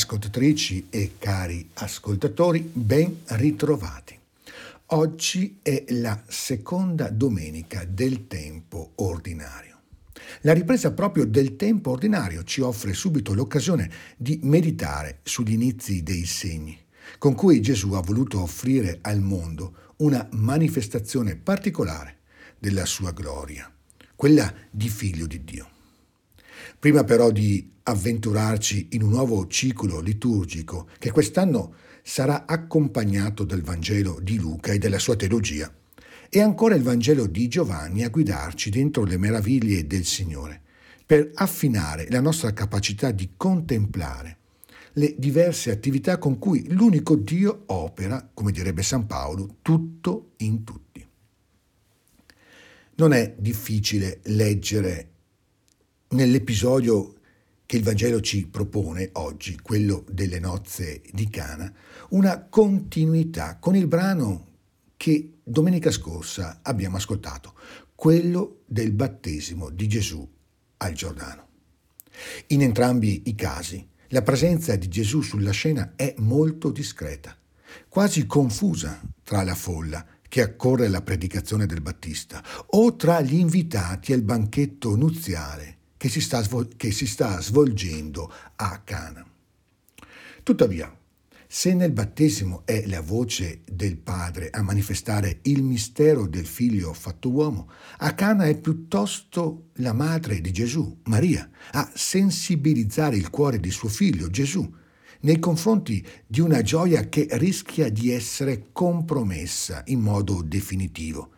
ascoltatrici e cari ascoltatori, ben ritrovati. Oggi è la seconda domenica del tempo ordinario. La ripresa proprio del tempo ordinario ci offre subito l'occasione di meditare sugli inizi dei segni, con cui Gesù ha voluto offrire al mondo una manifestazione particolare della sua gloria, quella di figlio di Dio. Prima però di avventurarci in un nuovo ciclo liturgico che quest'anno sarà accompagnato dal Vangelo di Luca e della sua teologia, e ancora il Vangelo di Giovanni a guidarci dentro le meraviglie del Signore, per affinare la nostra capacità di contemplare le diverse attività con cui l'unico Dio opera, come direbbe San Paolo, tutto in tutti. Non è difficile leggere nell'episodio che il Vangelo ci propone oggi, quello delle nozze di Cana, una continuità con il brano che domenica scorsa abbiamo ascoltato, quello del battesimo di Gesù al Giordano. In entrambi i casi la presenza di Gesù sulla scena è molto discreta, quasi confusa tra la folla che accorre alla predicazione del Battista o tra gli invitati al banchetto nuziale che si sta, svol- che si sta svolgendo a Cana. Tuttavia, se nel battesimo è la voce del Padre a manifestare il mistero del Figlio fatto uomo, a Cana è piuttosto la madre di Gesù, Maria, a sensibilizzare il cuore di suo figlio, Gesù, nei confronti di una gioia che rischia di essere compromessa in modo definitivo,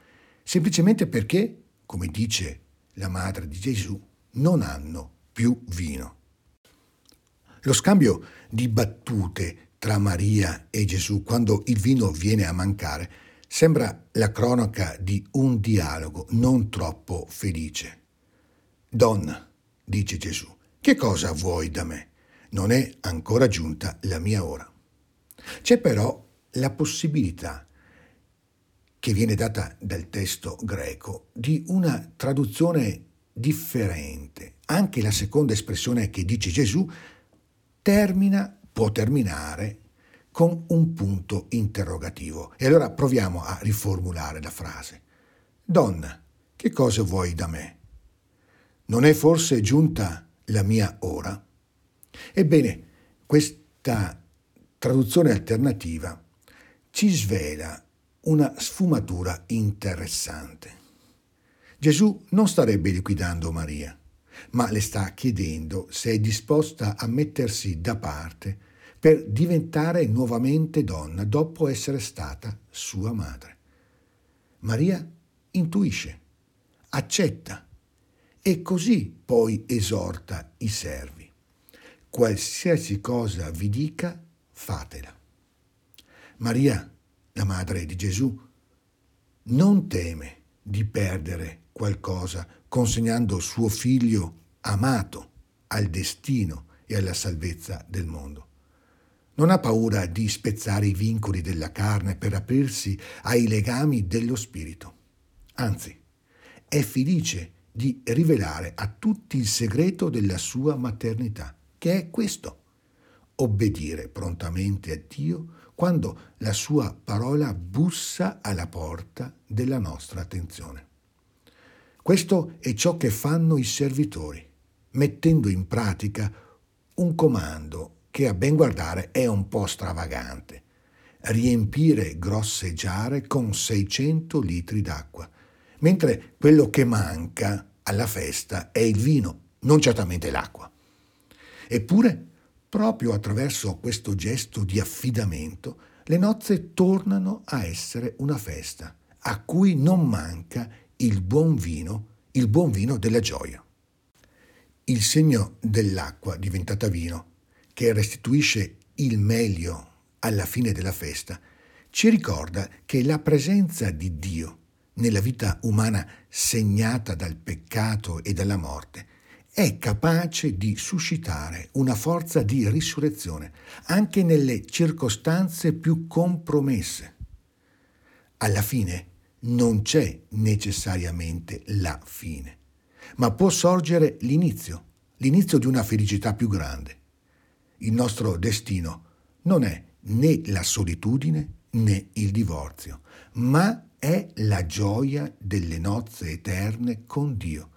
semplicemente perché, come dice la madre di Gesù, non hanno più vino. Lo scambio di battute tra Maria e Gesù quando il vino viene a mancare sembra la cronaca di un dialogo non troppo felice. Donna, dice Gesù, che cosa vuoi da me? Non è ancora giunta la mia ora. C'è però la possibilità che viene data dal testo greco di una traduzione differente. Anche la seconda espressione che dice Gesù termina, può terminare con un punto interrogativo. E allora proviamo a riformulare la frase. Donna, che cosa vuoi da me? Non è forse giunta la mia ora? Ebbene, questa traduzione alternativa ci svela una sfumatura interessante. Gesù non starebbe liquidando Maria, ma le sta chiedendo se è disposta a mettersi da parte per diventare nuovamente donna dopo essere stata sua madre. Maria intuisce, accetta e così poi esorta i servi. Qualsiasi cosa vi dica, fatela. Maria, la madre di Gesù, non teme di perdere qualcosa consegnando suo figlio amato al destino e alla salvezza del mondo. Non ha paura di spezzare i vincoli della carne per aprirsi ai legami dello spirito. Anzi, è felice di rivelare a tutti il segreto della sua maternità, che è questo, obbedire prontamente a Dio quando la sua parola bussa alla porta della nostra attenzione. Questo è ciò che fanno i servitori, mettendo in pratica un comando che a ben guardare è un po' stravagante. Riempire grosse giare con 600 litri d'acqua, mentre quello che manca alla festa è il vino, non certamente l'acqua. Eppure, proprio attraverso questo gesto di affidamento, le nozze tornano a essere una festa, a cui non manca il buon vino, il buon vino della gioia. Il segno dell'acqua diventata vino, che restituisce il meglio alla fine della festa, ci ricorda che la presenza di Dio nella vita umana segnata dal peccato e dalla morte è capace di suscitare una forza di risurrezione anche nelle circostanze più compromesse. Alla fine non c'è necessariamente la fine, ma può sorgere l'inizio, l'inizio di una felicità più grande. il nostro destino non è né la solitudine né il divorzio, ma è la gioia delle nozze eterne con Dio,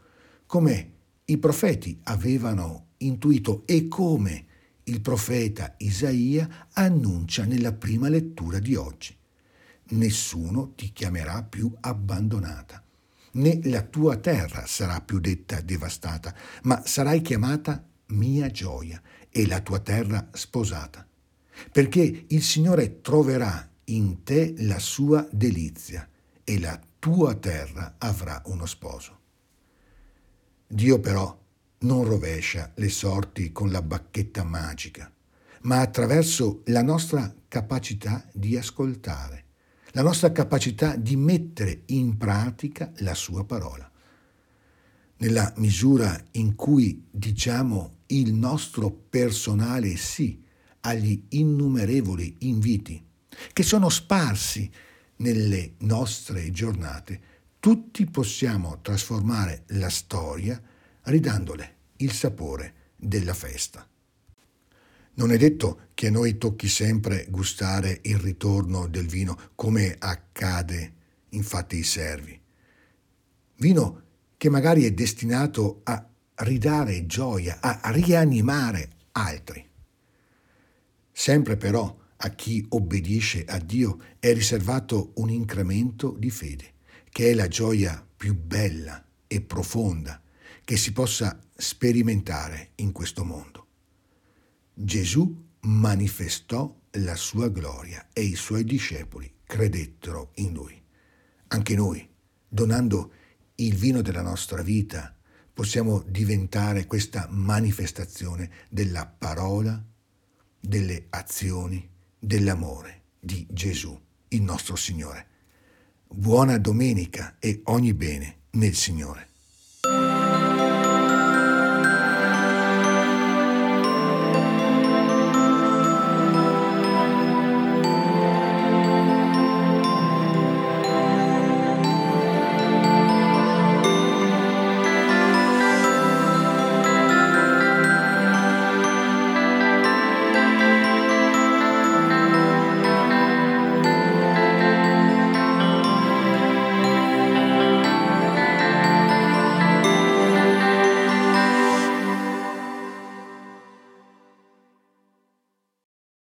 come i profeti avevano intuito e come il profeta Isaia annuncia nella prima lettura di oggi. Nessuno ti chiamerà più abbandonata, né la tua terra sarà più detta devastata, ma sarai chiamata mia gioia e la tua terra sposata, perché il Signore troverà in te la sua delizia e la tua terra avrà uno sposo. Dio però non rovescia le sorti con la bacchetta magica, ma attraverso la nostra capacità di ascoltare, la nostra capacità di mettere in pratica la sua parola. Nella misura in cui diciamo il nostro personale sì agli innumerevoli inviti che sono sparsi nelle nostre giornate, tutti possiamo trasformare la storia ridandole il sapore della festa. Non è detto che a noi tocchi sempre gustare il ritorno del vino come accade infatti ai servi. Vino che magari è destinato a ridare gioia, a rianimare altri. Sempre però a chi obbedisce a Dio è riservato un incremento di fede, che è la gioia più bella e profonda che si possa sperimentare in questo mondo. Gesù manifestò la sua gloria e i suoi discepoli credettero in lui. Anche noi, donando il vino della nostra vita, possiamo diventare questa manifestazione della parola, delle azioni, dell'amore di Gesù, il nostro Signore. Buona domenica e ogni bene nel Signore.